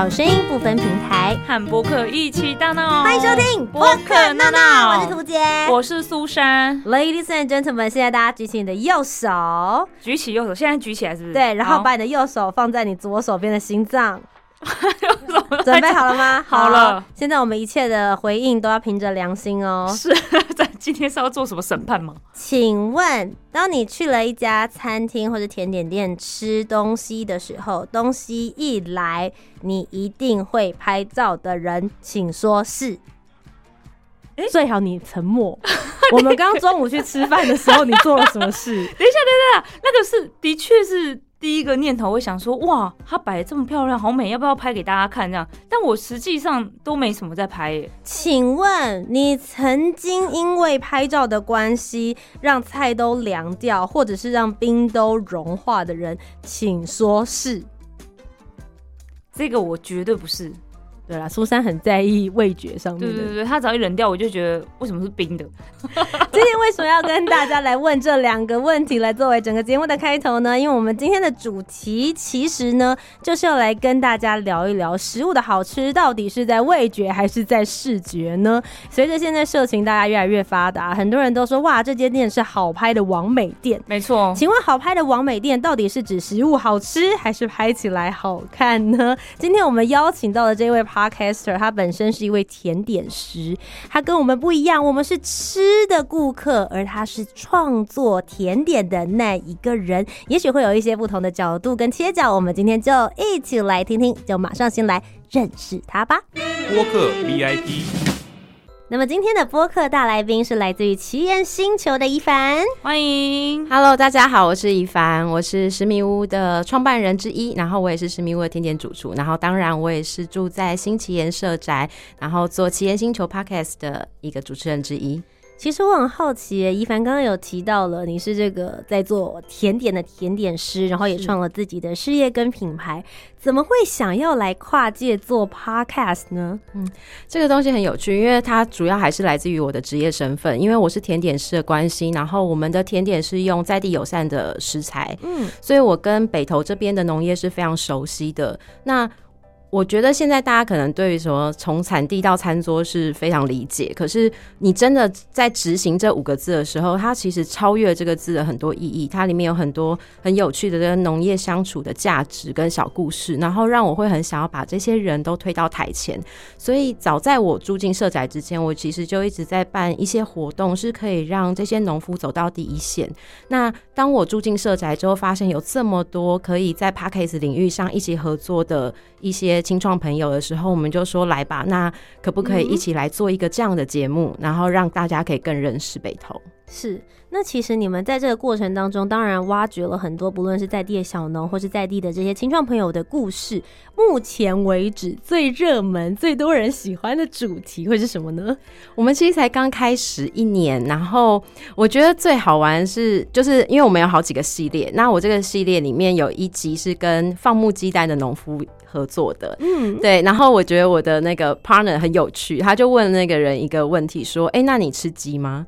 好声音不分平台，和播客一起大闹。欢迎收听播客闹闹，我是图杰，我是苏珊。Ladies and gentlemen，现在大家举起你的右手，举起右手，现在举起来是不是？对，然后把你的右手放在你左手边的心脏。准备好了吗？好了，现在我们一切的回应都要凭着良心哦。是在今天是要做什么审判吗？请问，当你去了一家餐厅或者甜点店吃东西的时候，东西一来，你一定会拍照的人，请说是。欸、最好你沉默。我们刚刚中午去吃饭的时候，你做了什么事？等一下，等一下，那个是的确是。第一个念头会想说，哇，它摆得这么漂亮，好美，要不要拍给大家看？这样，但我实际上都没什么在拍耶。请问你曾经因为拍照的关系让菜都凉掉，或者是让冰都融化的人，请说是。这个我绝对不是。对啦，苏珊很在意味觉上面的。对对对，他只要一冷掉，我就觉得为什么是冰的？今天为什么要跟大家来问这两个问题，来作为整个节目的开头呢？因为我们今天的主题其实呢，就是要来跟大家聊一聊食物的好吃到底是在味觉还是在视觉呢？随着现在社群大家越来越发达，很多人都说哇，这间店是好拍的王美店。没错，请问好拍的王美店到底是指食物好吃，还是拍起来好看呢？今天我们邀请到的这位 Podcaster，他本身是一位甜点师，他跟我们不一样，我们是吃的顾客，而他是创作甜点的那一个人，也许会有一些不同的角度跟切角，我们今天就一起来听听，就马上先来认识他吧。播客 VIP。那么今天的播客大来宾是来自于奇岩星球的一凡，欢迎，Hello，大家好，我是一凡，我是十米屋的创办人之一，然后我也是十米屋的甜点主厨，然后当然我也是住在新奇岩社宅，然后做奇岩星球 Podcast 的一个主持人之一。其实我很好奇，一凡刚刚有提到了你是这个在做甜点的甜点师，然后也创了自己的事业跟品牌，怎么会想要来跨界做 podcast 呢？嗯，这个东西很有趣，因为它主要还是来自于我的职业身份，因为我是甜点师的关系，然后我们的甜点是用在地友善的食材，嗯，所以我跟北投这边的农业是非常熟悉的。那我觉得现在大家可能对于什么从产地到餐桌是非常理解，可是你真的在执行这五个字的时候，它其实超越这个字的很多意义，它里面有很多很有趣的跟农业相处的价值跟小故事，然后让我会很想要把这些人都推到台前。所以早在我住进社宅之前，我其实就一直在办一些活动，是可以让这些农夫走到第一线。那当我住进社宅之后，发现有这么多可以在 Podcast 领域上一起合作的一些。青创朋友的时候，我们就说来吧，那可不可以一起来做一个这样的节目，然后让大家可以更认识北投？是，那其实你们在这个过程当中，当然挖掘了很多，不论是在地的小农，或是在地的这些青创朋友的故事。目前为止，最热门、最多人喜欢的主题会是什么呢？我们其实才刚开始一年，然后我觉得最好玩是，就是因为我们有好几个系列，那我这个系列里面有一集是跟放牧鸡蛋的农夫合作的，嗯，对，然后我觉得我的那个 partner 很有趣，他就问那个人一个问题，说：“哎、欸，那你吃鸡吗？”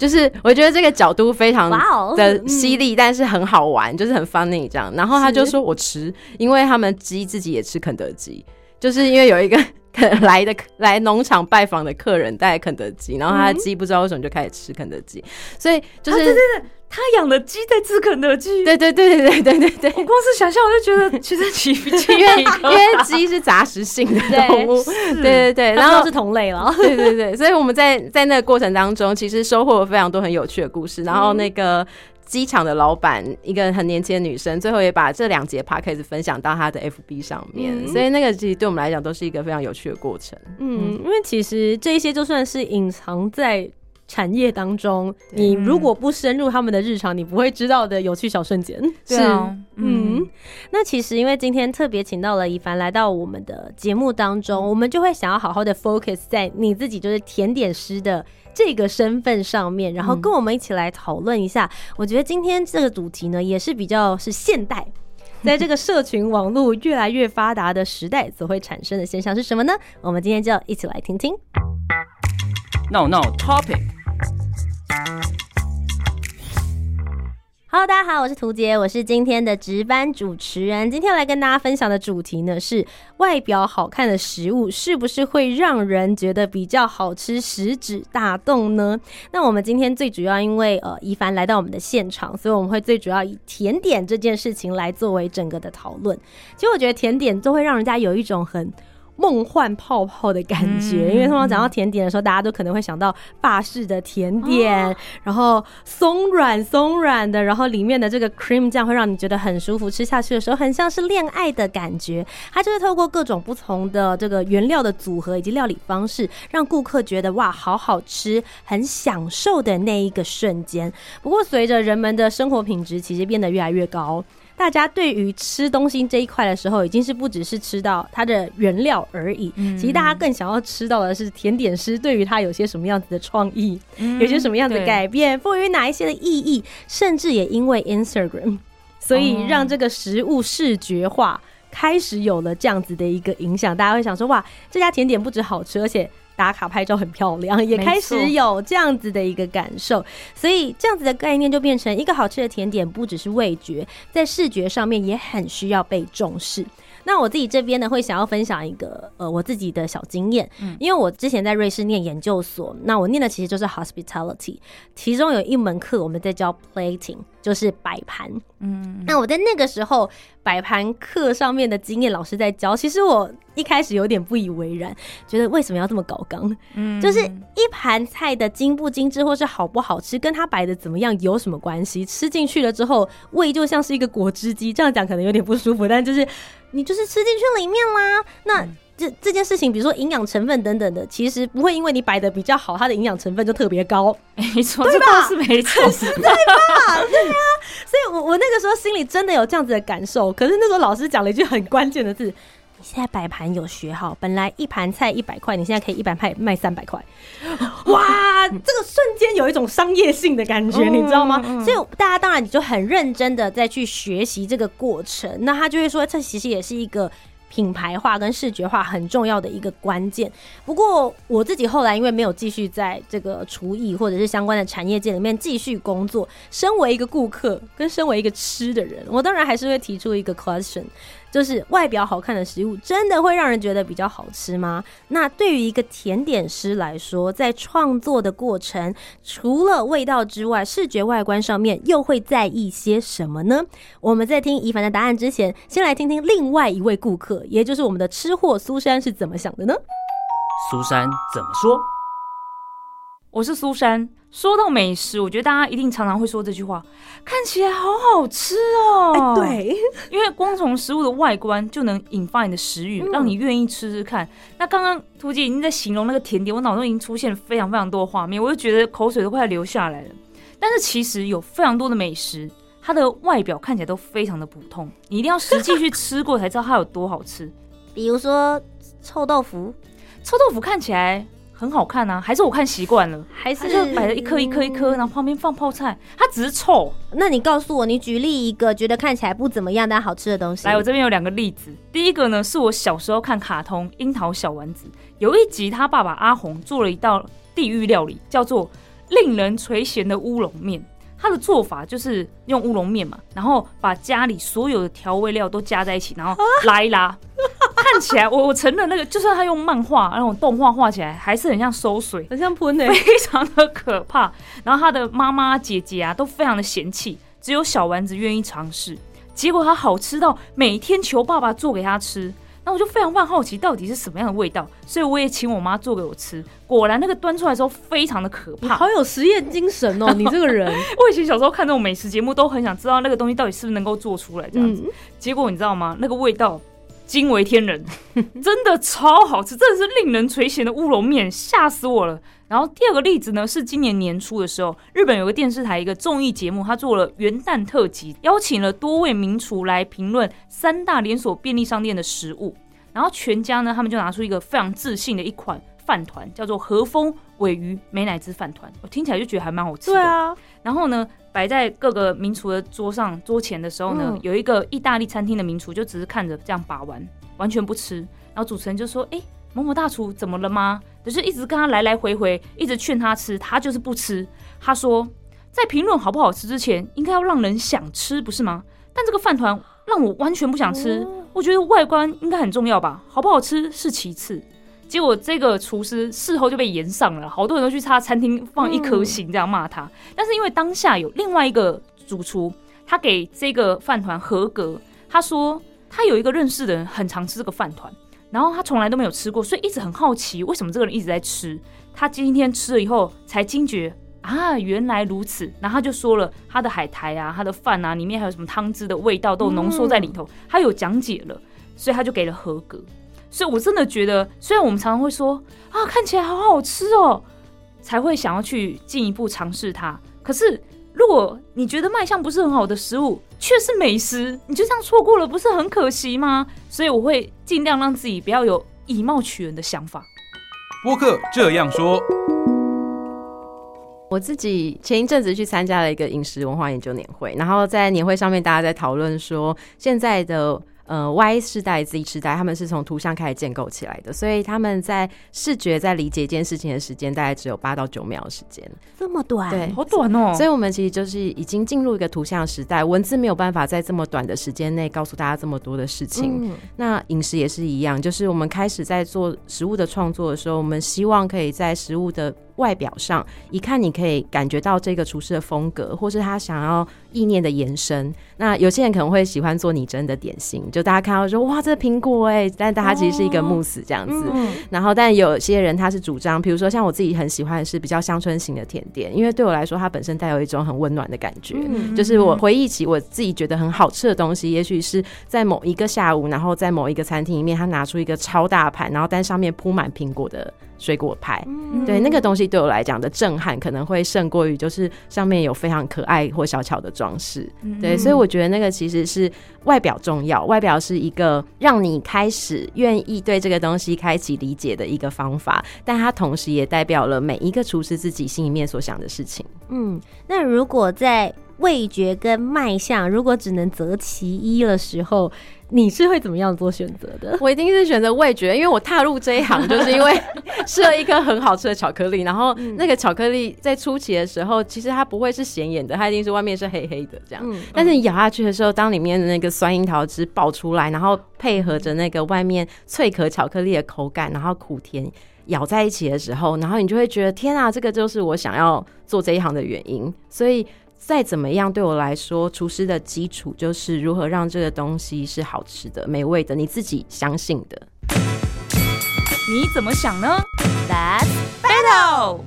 就是我觉得这个角度非常的犀利，但是很好玩，就是很 funny 这样。然后他就说：“我吃，因为他们鸡自己也吃肯德基，就是因为有一个 来的来农场拜访的客人带肯德基，然后他的鸡不知道为什么就开始吃肯德基，所以就是。”啊，对对对他养的鸡在吃肯德基，对对对对对对对对。我光是想象我就觉得其实奇奇，因为因为鸡是杂食性的动物，对对对，然后是同类了，对对对。所以我们在在那个过程当中，其实收获了非常多很有趣的故事。然后那个机场的老板，一个很年轻的女生，最后也把这两节 podcast 分享到她的 FB 上面。所以那个其实对我们来讲都是一个非常有趣的过程。嗯，因为其实这些就算是隐藏在。产业当中，你如果不深入他们的日常，你不会知道的有趣小瞬间。是啊，嗯，嗯，那其实因为今天特别请到了一凡来到我们的节目当中，我们就会想要好好的 focus 在你自己就是甜点师的这个身份上面，然后跟我们一起来讨论一下。我觉得今天这个主题呢，也是比较是现代，在这个社群网络越来越发达的时代所会产生的现象是什么呢？我们今天就一起来听听。闹闹 topic。Hello，大家好，我是图杰，我是今天的值班主持人。今天要来跟大家分享的主题呢是外表好看的食物是不是会让人觉得比较好吃，食指大动呢？那我们今天最主要因为呃怡凡来到我们的现场，所以我们会最主要以甜点这件事情来作为整个的讨论。其实我觉得甜点都会让人家有一种很。梦幻泡泡的感觉，因为通常讲到甜点的时候，大家都可能会想到法式的甜点，然后松软松软的，然后里面的这个 cream 酱会让你觉得很舒服，吃下去的时候很像是恋爱的感觉。它就是透过各种不同的这个原料的组合以及料理方式，让顾客觉得哇，好好吃，很享受的那一个瞬间。不过，随着人们的生活品质其实变得越来越高。大家对于吃东西这一块的时候，已经是不只是吃到它的原料而已。其实大家更想要吃到的是甜点师对于它有些什么样子的创意，有些什么样子的改变，赋予哪一些的意义，甚至也因为 Instagram，所以让这个食物视觉化开始有了这样子的一个影响。大家会想说，哇，这家甜点不止好吃，而且。打卡拍照很漂亮，也开始有这样子的一个感受，所以这样子的概念就变成一个好吃的甜点，不只是味觉，在视觉上面也很需要被重视。那我自己这边呢，会想要分享一个呃我自己的小经验，嗯，因为我之前在瑞士念研究所，那我念的其实就是 hospitality，其中有一门课我们在教 plating，就是摆盘，嗯，那我在那个时候摆盘课上面的经验，老师在教，其实我一开始有点不以为然，觉得为什么要这么搞刚？嗯，就是一盘菜的精不精致或是好不好吃，跟它摆的怎么样有什么关系？吃进去了之后，胃就像是一个果汁机，这样讲可能有点不舒服，但就是。你就是吃进去里面啦，那这这件事情，比如说营养成分等等的，其实不会因为你摆的比较好，它的营养成分就特别高，没错，对吧？是没错，对吧？对啊，所以我我那个时候心里真的有这样子的感受。可是那时候老师讲了一句很关键的字。你现在摆盘有学好，本来一盘菜一百块，你现在可以一百块卖三百块，哇！这个瞬间有一种商业性的感觉，你知道吗？所以大家当然你就很认真的在去学习这个过程，那他就会说，这其实也是一个。品牌化跟视觉化很重要的一个关键。不过我自己后来因为没有继续在这个厨艺或者是相关的产业界里面继续工作，身为一个顾客跟身为一个吃的人，我当然还是会提出一个 question，就是外表好看的食物真的会让人觉得比较好吃吗？那对于一个甜点师来说，在创作的过程，除了味道之外，视觉外观上面又会在意些什么呢？我们在听怡凡的答案之前，先来听听另外一位顾客。也就是我们的吃货苏珊是怎么想的呢？苏珊怎么说？我是苏珊。说到美食，我觉得大家一定常常会说这句话：看起来好好吃哦。欸、对，因为光从食物的外观就能引发你的食欲，让你愿意吃吃看。嗯、那刚刚图姐已经在形容那个甜点，我脑中已经出现非常非常多的画面，我就觉得口水都快流下来了。但是其实有非常多的美食。它的外表看起来都非常的普通，你一定要实际去吃过才知道它有多好吃。比如说臭豆腐，臭豆腐看起来很好看啊，还是我看习惯了，还是就摆了一颗一颗一颗，然后旁边放泡菜，它只是臭。那你告诉我，你举例一个觉得看起来不怎么样但好吃的东西。来，我这边有两个例子。第一个呢，是我小时候看卡通《樱桃小丸子》，有一集他爸爸阿红做了一道地狱料理，叫做令人垂涎的乌龙面。他的做法就是用乌龙面嘛，然后把家里所有的调味料都加在一起，然后拉一拉，看 起来我我承认那个，就算他用漫画那种动画画起来，还是很像收水，很像喷的，非常的可怕。然后他的妈妈姐姐啊都非常的嫌弃，只有小丸子愿意尝试，结果他好吃到每天求爸爸做给他吃。那我就非常非常好奇，到底是什么样的味道，所以我也请我妈做给我吃。果然，那个端出来的时候非常的可怕，好有实验精神哦！你这个人，我以前小时候看那种美食节目，都很想知道那个东西到底是不是能够做出来这样子。嗯、结果你知道吗？那个味道惊为天人，真的超好吃，真的是令人垂涎的乌龙面，吓死我了。然后第二个例子呢，是今年年初的时候，日本有个电视台一个综艺节目，他做了元旦特辑，邀请了多位名厨来评论三大连锁便利商店的食物。然后全家呢，他们就拿出一个非常自信的一款饭团，叫做和风鮪鱼美乃滋饭团。我听起来就觉得还蛮好吃的。对啊。然后呢，摆在各个名厨的桌上桌前的时候呢，嗯、有一个意大利餐厅的名厨就只是看着这样把玩，完全不吃。然后主持人就说：“哎。”某某大厨怎么了吗？就是一直跟他来来回回，一直劝他吃，他就是不吃。他说：“在评论好不好吃之前，应该要让人想吃，不是吗？但这个饭团让我完全不想吃。我觉得外观应该很重要吧，好不好吃是其次。结果这个厨师事后就被延上了，好多人都去他餐厅放一颗星这样骂他。但是因为当下有另外一个主厨，他给这个饭团合格。他说他有一个认识的人很常吃这个饭团，然后他从来都没有吃过，所以一直很好奇为什么这个人一直在吃。他今天吃了以后才惊觉啊，原来如此。然后他就说了他的海苔啊，他的饭啊，里面还有什么汤汁的味道都浓缩在里头，他有讲解了，所以他就给了合格。所以，我真的觉得，虽然我们常常会说啊，看起来好好吃哦，才会想要去进一步尝试它。可是，如果你觉得卖相不是很好的食物却是美食，你就这样错过了，不是很可惜吗？所以，我会尽量让自己不要有以貌取人的想法。播客这样说，我自己前一阵子去参加了一个饮食文化研究年会，然后在年会上面，大家在讨论说现在的。呃，Y 世代、Z 世代，他们是从图像开始建构起来的，所以他们在视觉在理解一件事情的时间，大概只有八到九秒的时间，这么短，对，好短哦。所以，我们其实就是已经进入一个图像时代，文字没有办法在这么短的时间内告诉大家这么多的事情。嗯、那饮食也是一样，就是我们开始在做食物的创作的时候，我们希望可以在食物的外表上一看，你可以感觉到这个厨师的风格，或是他想要意念的延伸。那有些人可能会喜欢做拟真的点心，就大家看到说哇，这苹果哎，但大家其实是一个慕斯这样子。哦、然后，但有些人他是主张，比如说像我自己很喜欢的是比较乡村型的甜点，因为对我来说，它本身带有一种很温暖的感觉。嗯、就是我回忆起我自己觉得很好吃的东西，也许是在某一个下午，然后在某一个餐厅里面，他拿出一个超大盘，然后但上面铺满苹果的。水果派，嗯、对那个东西对我来讲的震撼可能会胜过于就是上面有非常可爱或小巧的装饰，嗯、对，所以我觉得那个其实是外表重要，外表是一个让你开始愿意对这个东西开启理解的一个方法，但它同时也代表了每一个厨师自己心里面所想的事情。嗯，那如果在味觉跟卖相如果只能择其一的时候，你是会怎么样做选择的？我一定是选择味觉，因为我踏入这一行就是因为 吃了一颗很好吃的巧克力，然后那个巧克力在初期的时候，其实它不会是显眼的，它一定是外面是黑黑的这样。但是你咬下去的时候，当里面的那个酸樱桃汁爆出来，然后配合着那个外面脆壳巧克力的口感，然后苦甜咬在一起的时候，然后你就会觉得天啊，这个就是我想要做这一行的原因。所以。再怎么样，对我来说，厨师的基础就是如何让这个东西是好吃的、美味的，你自己相信的。你怎么想呢？Let's battle。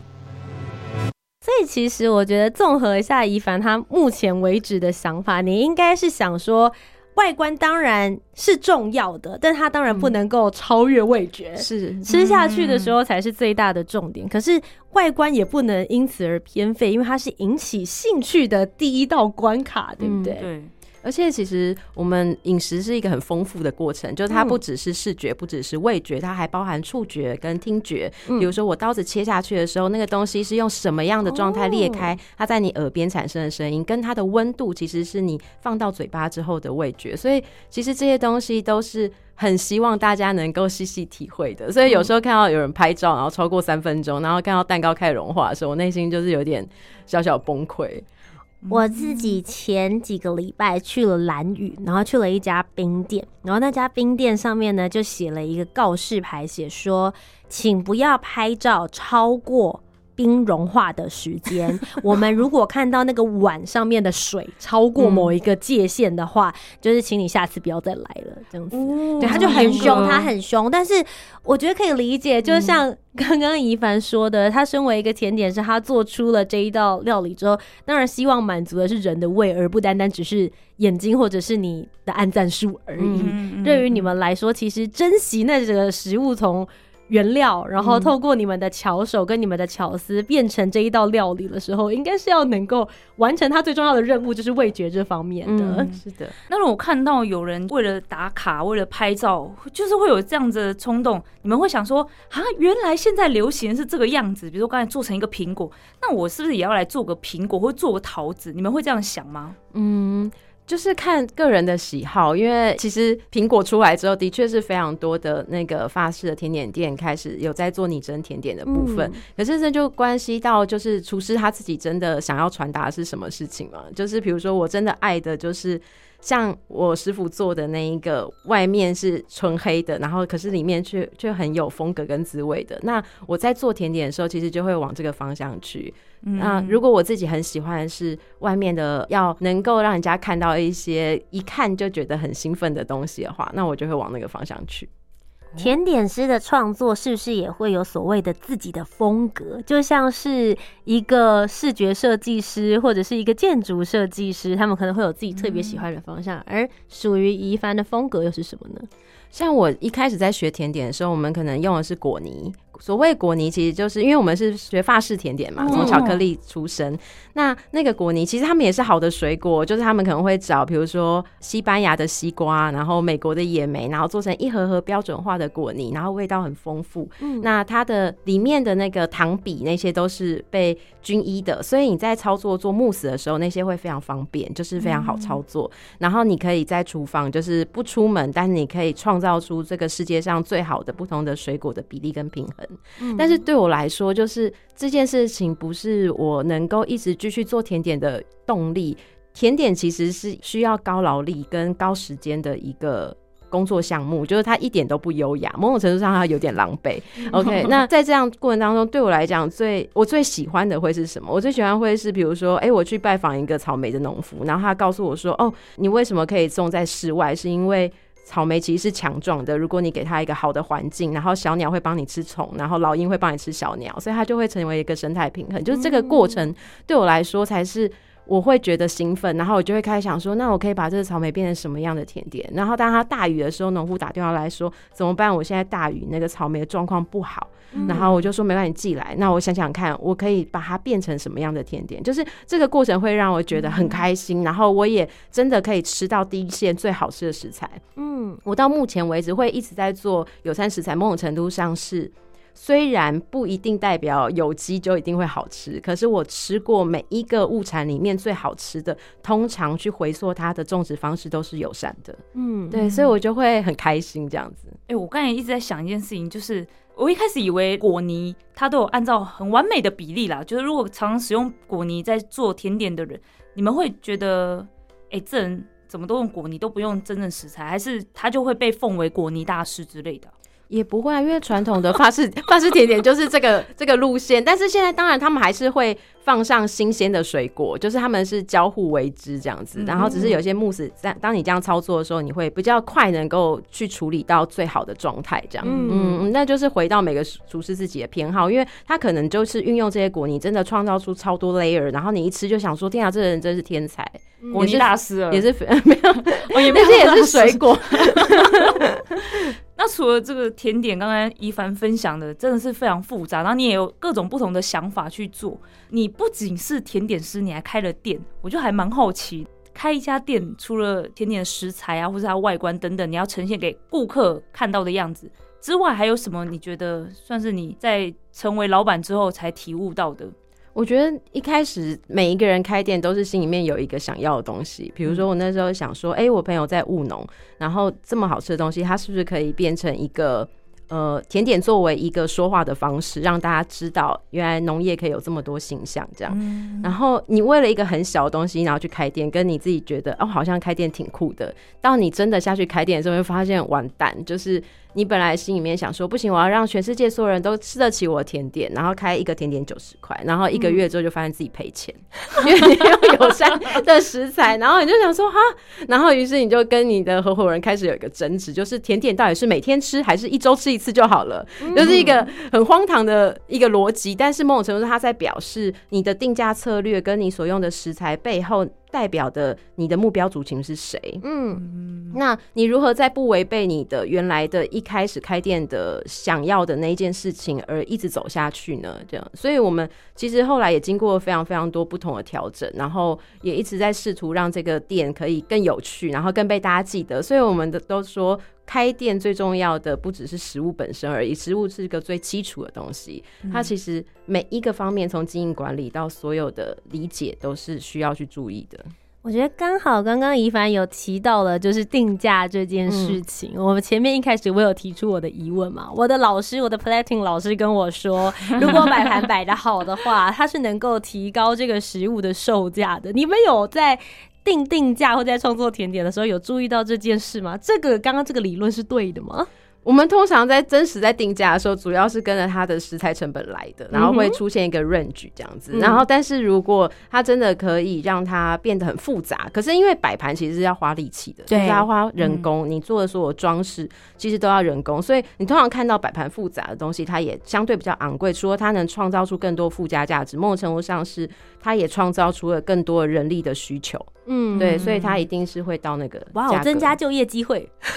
所以其实我觉得，综合一下一凡他目前为止的想法，你应该是想说。外观当然是重要的，但它当然不能够超越味觉。是、嗯、吃下去的时候才是最大的重点。嗯、可是外观也不能因此而偏废，因为它是引起兴趣的第一道关卡，对不对？嗯、对。而且其实我们饮食是一个很丰富的过程，就是它不只是视觉，不只是味觉，它还包含触觉跟听觉。比如说我刀子切下去的时候，那个东西是用什么样的状态裂开，它在你耳边产生的声音，跟它的温度，其实是你放到嘴巴之后的味觉。所以其实这些东西都是很希望大家能够细细体会的。所以有时候看到有人拍照，然后超过三分钟，然后看到蛋糕开始融化的时候，我内心就是有点小小崩溃。我自己前几个礼拜去了蓝屿，然后去了一家冰店，然后那家冰店上面呢就写了一个告示牌，写说，请不要拍照超过。冰融化的时间，我们如果看到那个碗上面的水超过某一个界限的话，嗯、就是请你下次不要再来了，这样子。哦、对，他就很凶，他很凶，但是我觉得可以理解，就像刚刚怡凡说的，他身为一个甜点师，他做出了这一道料理之后，当然希望满足的是人的胃，而不单单只是眼睛或者是你的按赞数而已。嗯、对于你们来说，其实珍惜那个食物从。原料，然后透过你们的巧手跟你们的巧思变成这一道料理的时候，应该是要能够完成它最重要的任务，就是味觉这方面的。嗯、是的。那如果看到有人为了打卡、为了拍照，就是会有这样子的冲动，你们会想说啊，原来现在流行是这个样子。比如说刚才做成一个苹果，那我是不是也要来做个苹果，或做个桃子？你们会这样想吗？嗯。就是看个人的喜好，因为其实苹果出来之后，的确是非常多的那个法式的甜点店开始有在做拟真甜点的部分。嗯、可是这就关系到，就是厨师他自己真的想要传达的是什么事情嘛？就是比如说，我真的爱的就是。像我师傅做的那一个，外面是纯黑的，然后可是里面却却很有风格跟滋味的。那我在做甜点的时候，其实就会往这个方向去。嗯、那如果我自己很喜欢的是外面的，要能够让人家看到一些一看就觉得很兴奋的东西的话，那我就会往那个方向去。甜点师的创作是不是也会有所谓的自己的风格？就像是一个视觉设计师或者是一个建筑设计师，他们可能会有自己特别喜欢的方向，而属于一帆的风格又是什么呢？像我一开始在学甜点的时候，我们可能用的是果泥。所谓果泥，其实就是因为我们是学法式甜点嘛，从巧克力出身。那那个果泥，其实他们也是好的水果，就是他们可能会找，比如说西班牙的西瓜，然后美国的野莓，然后做成一盒盒标准化的果泥，然后味道很丰富。嗯，那它的里面的那个糖比那些都是被均一的，所以你在操作做慕斯的时候，那些会非常方便，就是非常好操作。然后你可以在厨房就是不出门，但是你可以创造出这个世界上最好的不同的水果的比例跟平衡。但是对我来说，就是这件事情不是我能够一直继续做甜点的动力。甜点其实是需要高劳力跟高时间的一个工作项目，就是它一点都不优雅，某种程度上它有点狼狈。OK，那在这样过程当中，对我来讲，最我最喜欢的会是什么？我最喜欢会是，比如说，哎，我去拜访一个草莓的农夫，然后他告诉我说，哦，你为什么可以种在室外？是因为草莓其实是强壮的，如果你给它一个好的环境，然后小鸟会帮你吃虫，然后老鹰会帮你吃小鸟，所以它就会成为一个生态平衡。就是这个过程对我来说才是我会觉得兴奋，然后我就会开始想说，那我可以把这个草莓变成什么样的甜点？然后当它大雨的时候，农夫打电话来说怎么办？我现在大雨，那个草莓的状况不好。然后我就说没关系，你寄来。那我想想看，我可以把它变成什么样的甜点？就是这个过程会让我觉得很开心，然后我也真的可以吃到第一线最好吃的食材。嗯，我到目前为止会一直在做友善食材，某种程度上是。虽然不一定代表有机就一定会好吃，可是我吃过每一个物产里面最好吃的，通常去回溯它的种植方式都是友善的。嗯，对，所以我就会很开心这样子。哎、欸，我刚才一直在想一件事情，就是我一开始以为果泥它都有按照很完美的比例啦，就是如果常常使用果泥在做甜点的人，你们会觉得，哎、欸，这人怎么都用果泥，都不用真正食材，还是他就会被奉为果泥大师之类的？也不会啊，因为传统的法式 法式甜点就是这个这个路线，但是现在当然他们还是会放上新鲜的水果，就是他们是交互为之这样子，然后只是有些慕斯在当你这样操作的时候，你会比较快能够去处理到最好的状态，这样，嗯。嗯，那就是回到每个厨师自己的偏好，因为他可能就是运用这些果泥，真的创造出超多 layer，然后你一吃就想说，天啊，这个人真是天才，果泥大师也是 没有，我也没有，这也是水果。那除了这个甜点，刚刚一帆分享的真的是非常复杂，然后你也有各种不同的想法去做。你不仅是甜点师，你还开了店，我就还蛮好奇，开一家店除了甜点的食材啊，或者它外观等等，你要呈现给顾客看到的样子之外，还有什么？你觉得算是你在成为老板之后才体悟到的？我觉得一开始每一个人开店都是心里面有一个想要的东西，比如说我那时候想说，哎，我朋友在务农，然后这么好吃的东西，它是不是可以变成一个呃甜点，作为一个说话的方式，让大家知道原来农业可以有这么多形象这样。然后你为了一个很小的东西，然后去开店，跟你自己觉得哦，好像开店挺酷的，到你真的下去开店的时候，会发现完蛋，就是。你本来心里面想说不行，我要让全世界所有人都吃得起我的甜点，然后开一个甜点九十块，然后一个月之后就发现自己赔钱，嗯、因为你用友善的食材，然后你就想说哈，然后于是你就跟你的合伙人开始有一个争执，就是甜点到底是每天吃还是一周吃一次就好了，嗯、就是一个很荒唐的一个逻辑，但是某种程度上他在表示你的定价策略跟你所用的食材背后。代表的你的目标族群是谁？嗯，那你如何在不违背你的原来的一开始开店的想要的那一件事情而一直走下去呢？这样，所以我们其实后来也经过非常非常多不同的调整，然后也一直在试图让这个店可以更有趣，然后更被大家记得。所以我们的都说。开店最重要的不只是食物本身而已，食物是一个最基础的东西。它其实每一个方面，从经营管理到所有的理解，都是需要去注意的。我觉得刚好刚刚怡凡有提到了，就是定价这件事情。嗯、我们前面一开始我有提出我的疑问嘛，我的老师，我的 plating 老师跟我说，如果摆盘摆的好的话，它是能够提高这个食物的售价的。你们有在定定价或在创作甜点的时候有注意到这件事吗？这个刚刚这个理论是对的吗？我们通常在真实在定价的时候，主要是跟着它的食材成本来的，然后会出现一个 range 这样子。嗯、然后，但是如果它真的可以让它变得很复杂，可是因为摆盘其实是要花力气的，对，就是要花人工，嗯、你做的所有装饰其实都要人工，所以你通常看到摆盘复杂的东西，它也相对比较昂贵。除了它能创造出更多附加价值，某种程度上是它也创造出了更多人力的需求。嗯，对，所以他一定是会到那个哇，我增加就业机会，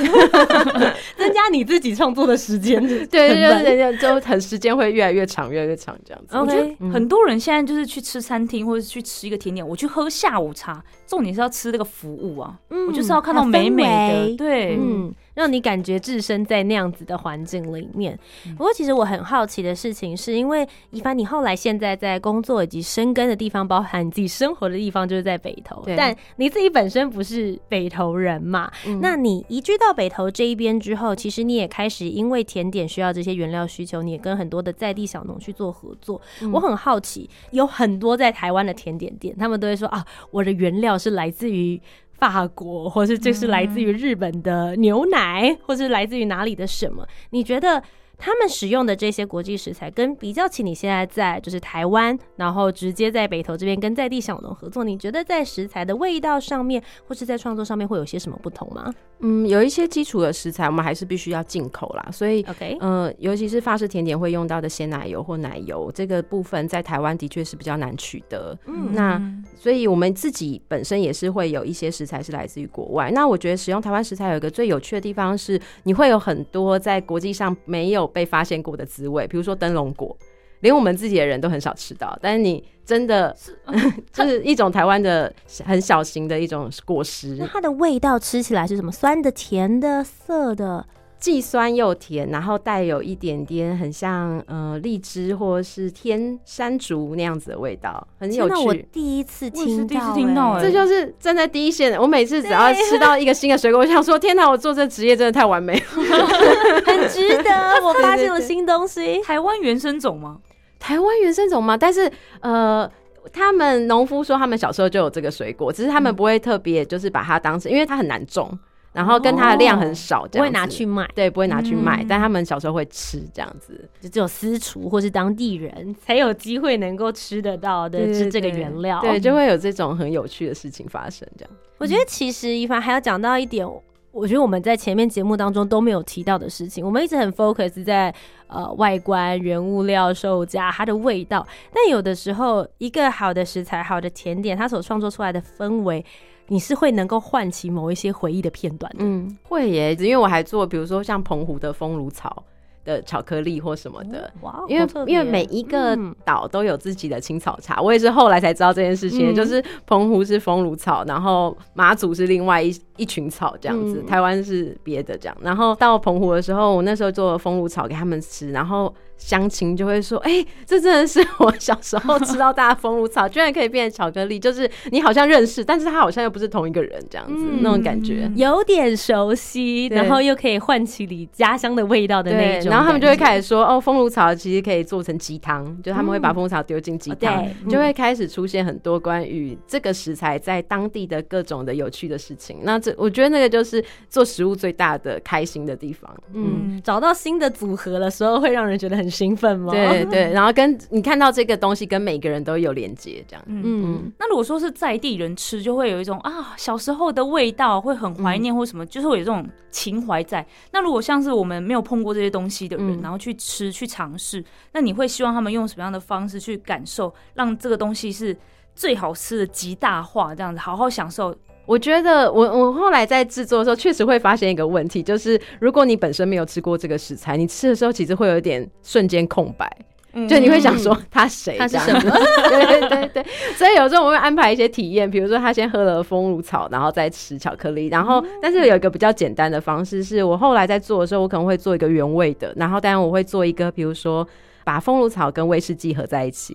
增加你自己创作的时间，对，对，对，就很时间会越来越长，越来越长这样子。我觉得很多人现在就是去吃餐厅，或者是去吃一个甜点，我去喝下午茶，重点是要吃那个服务啊，嗯、我就是要看到美美的，对，嗯。让你感觉置身在那样子的环境里面。不过，其实我很好奇的事情，是因为一凡，你后来现在在工作以及生根的地方，包含你自己生活的地方，就是在北投。但你自己本身不是北投人嘛？嗯、那你移居到北投这一边之后，其实你也开始因为甜点需要这些原料需求，你也跟很多的在地小农去做合作。嗯、我很好奇，有很多在台湾的甜点店，他们都会说啊，我的原料是来自于。法国，或是这是来自于日本的牛奶，嗯、或是来自于哪里的什么？你觉得？他们使用的这些国际食材，跟比较起你现在在就是台湾，然后直接在北投这边跟在地小农合作，你觉得在食材的味道上面，或是在创作上面会有些什么不同吗？嗯，有一些基础的食材我们还是必须要进口啦，所以 OK，呃，尤其是法式甜点会用到的鲜奶油或奶油这个部分，在台湾的确是比较难取得。嗯，那所以我们自己本身也是会有一些食材是来自于国外。那我觉得使用台湾食材有一个最有趣的地方是，你会有很多在国际上没有。被发现过的滋味，比如说灯笼果，连我们自己的人都很少吃到。但是你真的是，就是一种台湾的很小型的一种果实。那它的味道吃起来是什么？酸的、甜的、涩的？既酸又甜，然后带有一点点很像呃荔枝或是天山竹那样子的味道，很有趣。我第一次听到，第一次听到，这就是站在第一线。我每次只要吃到一个新的水果，我想说：天哪，我做这职业真的太完美了，很值得。我发现了新东西，台湾原生种吗？台湾原生种吗？但是呃，他们农夫说他们小时候就有这个水果，只是他们不会特别就是把它当成，因为它很难种。然后跟它的量很少，这样子，不会拿去卖，对，不会拿去卖。但他们小时候会吃这样子，就只有私厨或是当地人才有机会能够吃得到的，是这个原料，对，就会有这种很有趣的事情发生。这样，我觉得其实一凡还要讲到一点，我觉得我们在前面节目当中都没有提到的事情，我们一直很 focus 在呃外观、原物料、售价、它的味道，但有的时候一个好的食材、好的甜点，它所创作出来的氛围。你是会能够唤起某一些回忆的片段的，嗯，会耶，因为我还做，比如说像澎湖的风炉草的巧克力或什么的，哇，因为因为每一个岛都有自己的青草茶，我也是后来才知道这件事情，就是澎湖是风炉草，然后马祖是另外一一群草这样子，台湾是别的这样，然后到澎湖的时候，我那时候做风炉草给他们吃，然后。乡亲就会说：“哎、欸，这真的是我小时候吃到大风炉草，居然可以变成巧克力。就是你好像认识，但是他好像又不是同一个人，这样子、嗯、那种感觉，有点熟悉，然后又可以唤起你家乡的味道的那种。然后他们就会开始说：哦，风炉草其实可以做成鸡汤，就他们会把风炉草丢进鸡汤，嗯、就会开始出现很多关于这个食材在当地的各种的有趣的事情。那这我觉得那个就是做食物最大的开心的地方。嗯，嗯找到新的组合的时候，会让人觉得很。”很兴奋吗？对 对，然后跟你看到这个东西，跟每个人都有连接，这样。嗯嗯。那如果说是在地人吃，就会有一种啊，小时候的味道，会很怀念或什么，嗯、就是会有这种情怀在。那如果像是我们没有碰过这些东西的人，嗯、然后去吃去尝试，那你会希望他们用什么样的方式去感受，让这个东西是最好吃的极大化，这样子好好享受。我觉得我我后来在制作的时候，确实会发现一个问题，就是如果你本身没有吃过这个食材，你吃的时候其实会有点瞬间空白，嗯、就你会想说他谁？他是什么？对对对对。所以有时候我会安排一些体验，比如说他先喝了风乳草，然后再吃巧克力，然后但是有一个比较简单的方式，是我后来在做的时候，我可能会做一个原味的，然后当然我会做一个，比如说把风乳草跟威士忌合在一起。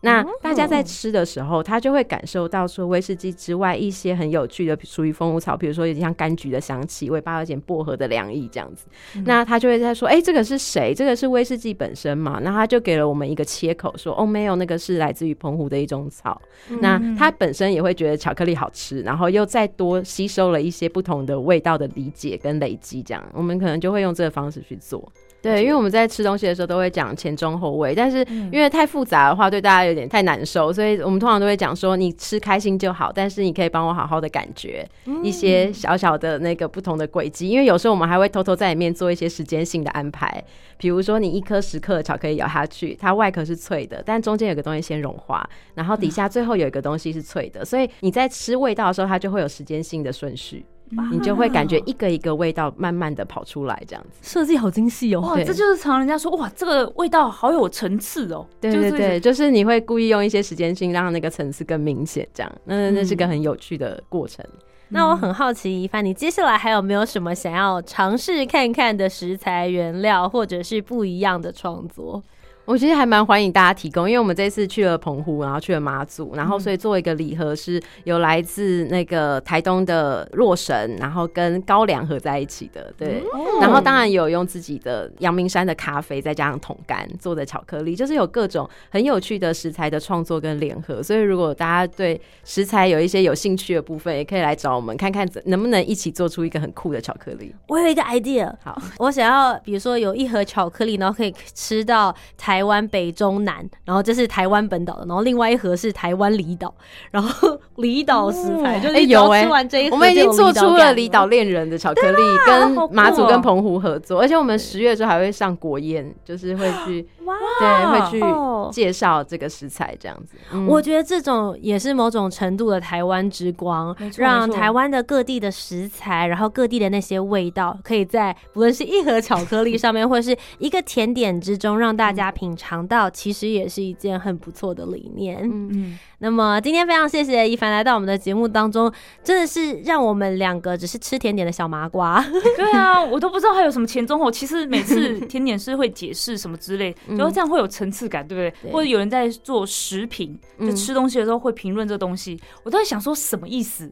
那大家在吃的时候，他就会感受到说威士忌之外一些很有趣的属于风舞草，比如说有点像柑橘的香气，尾巴有点薄荷的凉意这样子。嗯、那他就会在说：“哎、欸，这个是谁？这个是威士忌本身嘛？”那他就给了我们一个切口，说：“哦，没有，那个是来自于澎湖的一种草。嗯”那他本身也会觉得巧克力好吃，然后又再多吸收了一些不同的味道的理解跟累积，这样我们可能就会用这个方式去做。对，因为我们在吃东西的时候都会讲前中后味，但是因为太复杂的话，对大家有点太难受，所以我们通常都会讲说，你吃开心就好，但是你可以帮我好好的感觉一些小小的那个不同的轨迹，因为有时候我们还会偷偷在里面做一些时间性的安排，比如说你一颗十克的巧克力咬下去，它外壳是脆的，但中间有个东西先融化，然后底下最后有一个东西是脆的，所以你在吃味道的时候，它就会有时间性的顺序。你就会感觉一个一个味道慢慢的跑出来，这样子设计好精细哦！哇，这就是常人家说哇，这个味道好有层次哦。对对对，就是你会故意用一些时间性让那个层次更明显，这样，那那是个很有趣的过程。嗯、那我很好奇，一帆，你接下来还有没有什么想要尝试看看的食材原料，或者是不一样的创作？我其实还蛮欢迎大家提供，因为我们这次去了澎湖，然后去了马祖，然后所以做一个礼盒是有来自那个台东的洛神，然后跟高粱合在一起的，对，然后当然有用自己的阳明山的咖啡，再加上桶干做的巧克力，就是有各种很有趣的食材的创作跟联合。所以如果大家对食材有一些有兴趣的部分，也可以来找我们看看能不能一起做出一个很酷的巧克力。我有一个 idea，好，我想要比如说有一盒巧克力，然后可以吃到台。台湾北中南，然后这是台湾本岛的，然后另外一盒是台湾离岛，然后离岛食材、哦、就是有吃完这一盒，我们已经做出了离岛恋人的巧克力，跟马祖跟澎湖合作，而且我们十月的时候还会上国宴，就是会去。哇，对，会去介绍这个食材这样子。嗯、我觉得这种也是某种程度的台湾之光，让台湾的各地的食材，然后各地的那些味道，可以在不论是一盒巧克力上面，或是一个甜点之中，让大家品尝到，其实也是一件很不错的理念。嗯嗯。那么今天非常谢谢一凡来到我们的节目当中，真的是让我们两个只是吃甜点的小麻瓜。对啊，我都不知道还有什么前中后。其实每次甜点师会解释什么之类，然后这样会有层次感，对不对？对，或者有人在做食品，就吃东西的时候会评论这东西，我都在想说什么意思？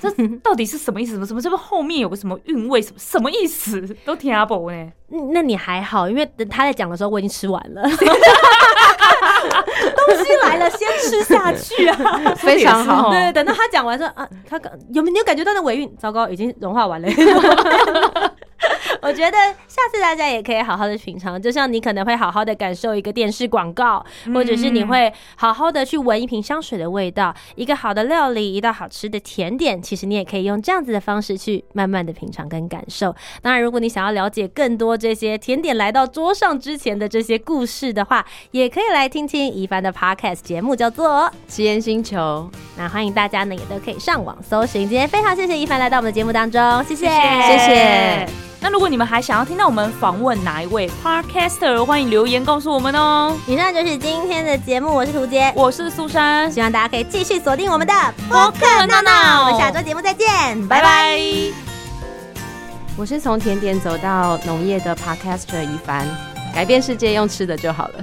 这 到底是什么意思？什么什么？这不后面有个什么韵味？什么什么意思？都听阿伯呢。那你还好，因为等他在讲的时候，我已经吃完了。东西来了，先吃下去啊，非常好。对，等到他讲完说啊，他有没有感觉到那尾韵？糟糕，已经融化完了。我觉得下次大家也可以好好的品尝，就像你可能会好好的感受一个电视广告，或者是你会好好的去闻一瓶香水的味道，一个好的料理，一道好吃的甜点，其实你也可以用这样子的方式去慢慢的品尝跟感受。当然，如果你想要了解更多这些甜点来到桌上之前的这些故事的话，也可以来听听一凡的 Podcast 节目，叫做《奇岩星球》。那欢迎大家呢，也都可以上网搜寻。今天非常谢谢一凡来到我们的节目当中，谢谢，谢谢。那如果你们还想要听到我们访问哪一位 Podcaster，欢迎留言告诉我们哦。以上就是今天的节目，我是涂杰，我是苏珊，希望大家可以继续锁定我们的播客闹闹，我们下周节目再见，拜拜。我是从甜点走到农业的 Podcaster 一凡，改变世界用吃的就好了。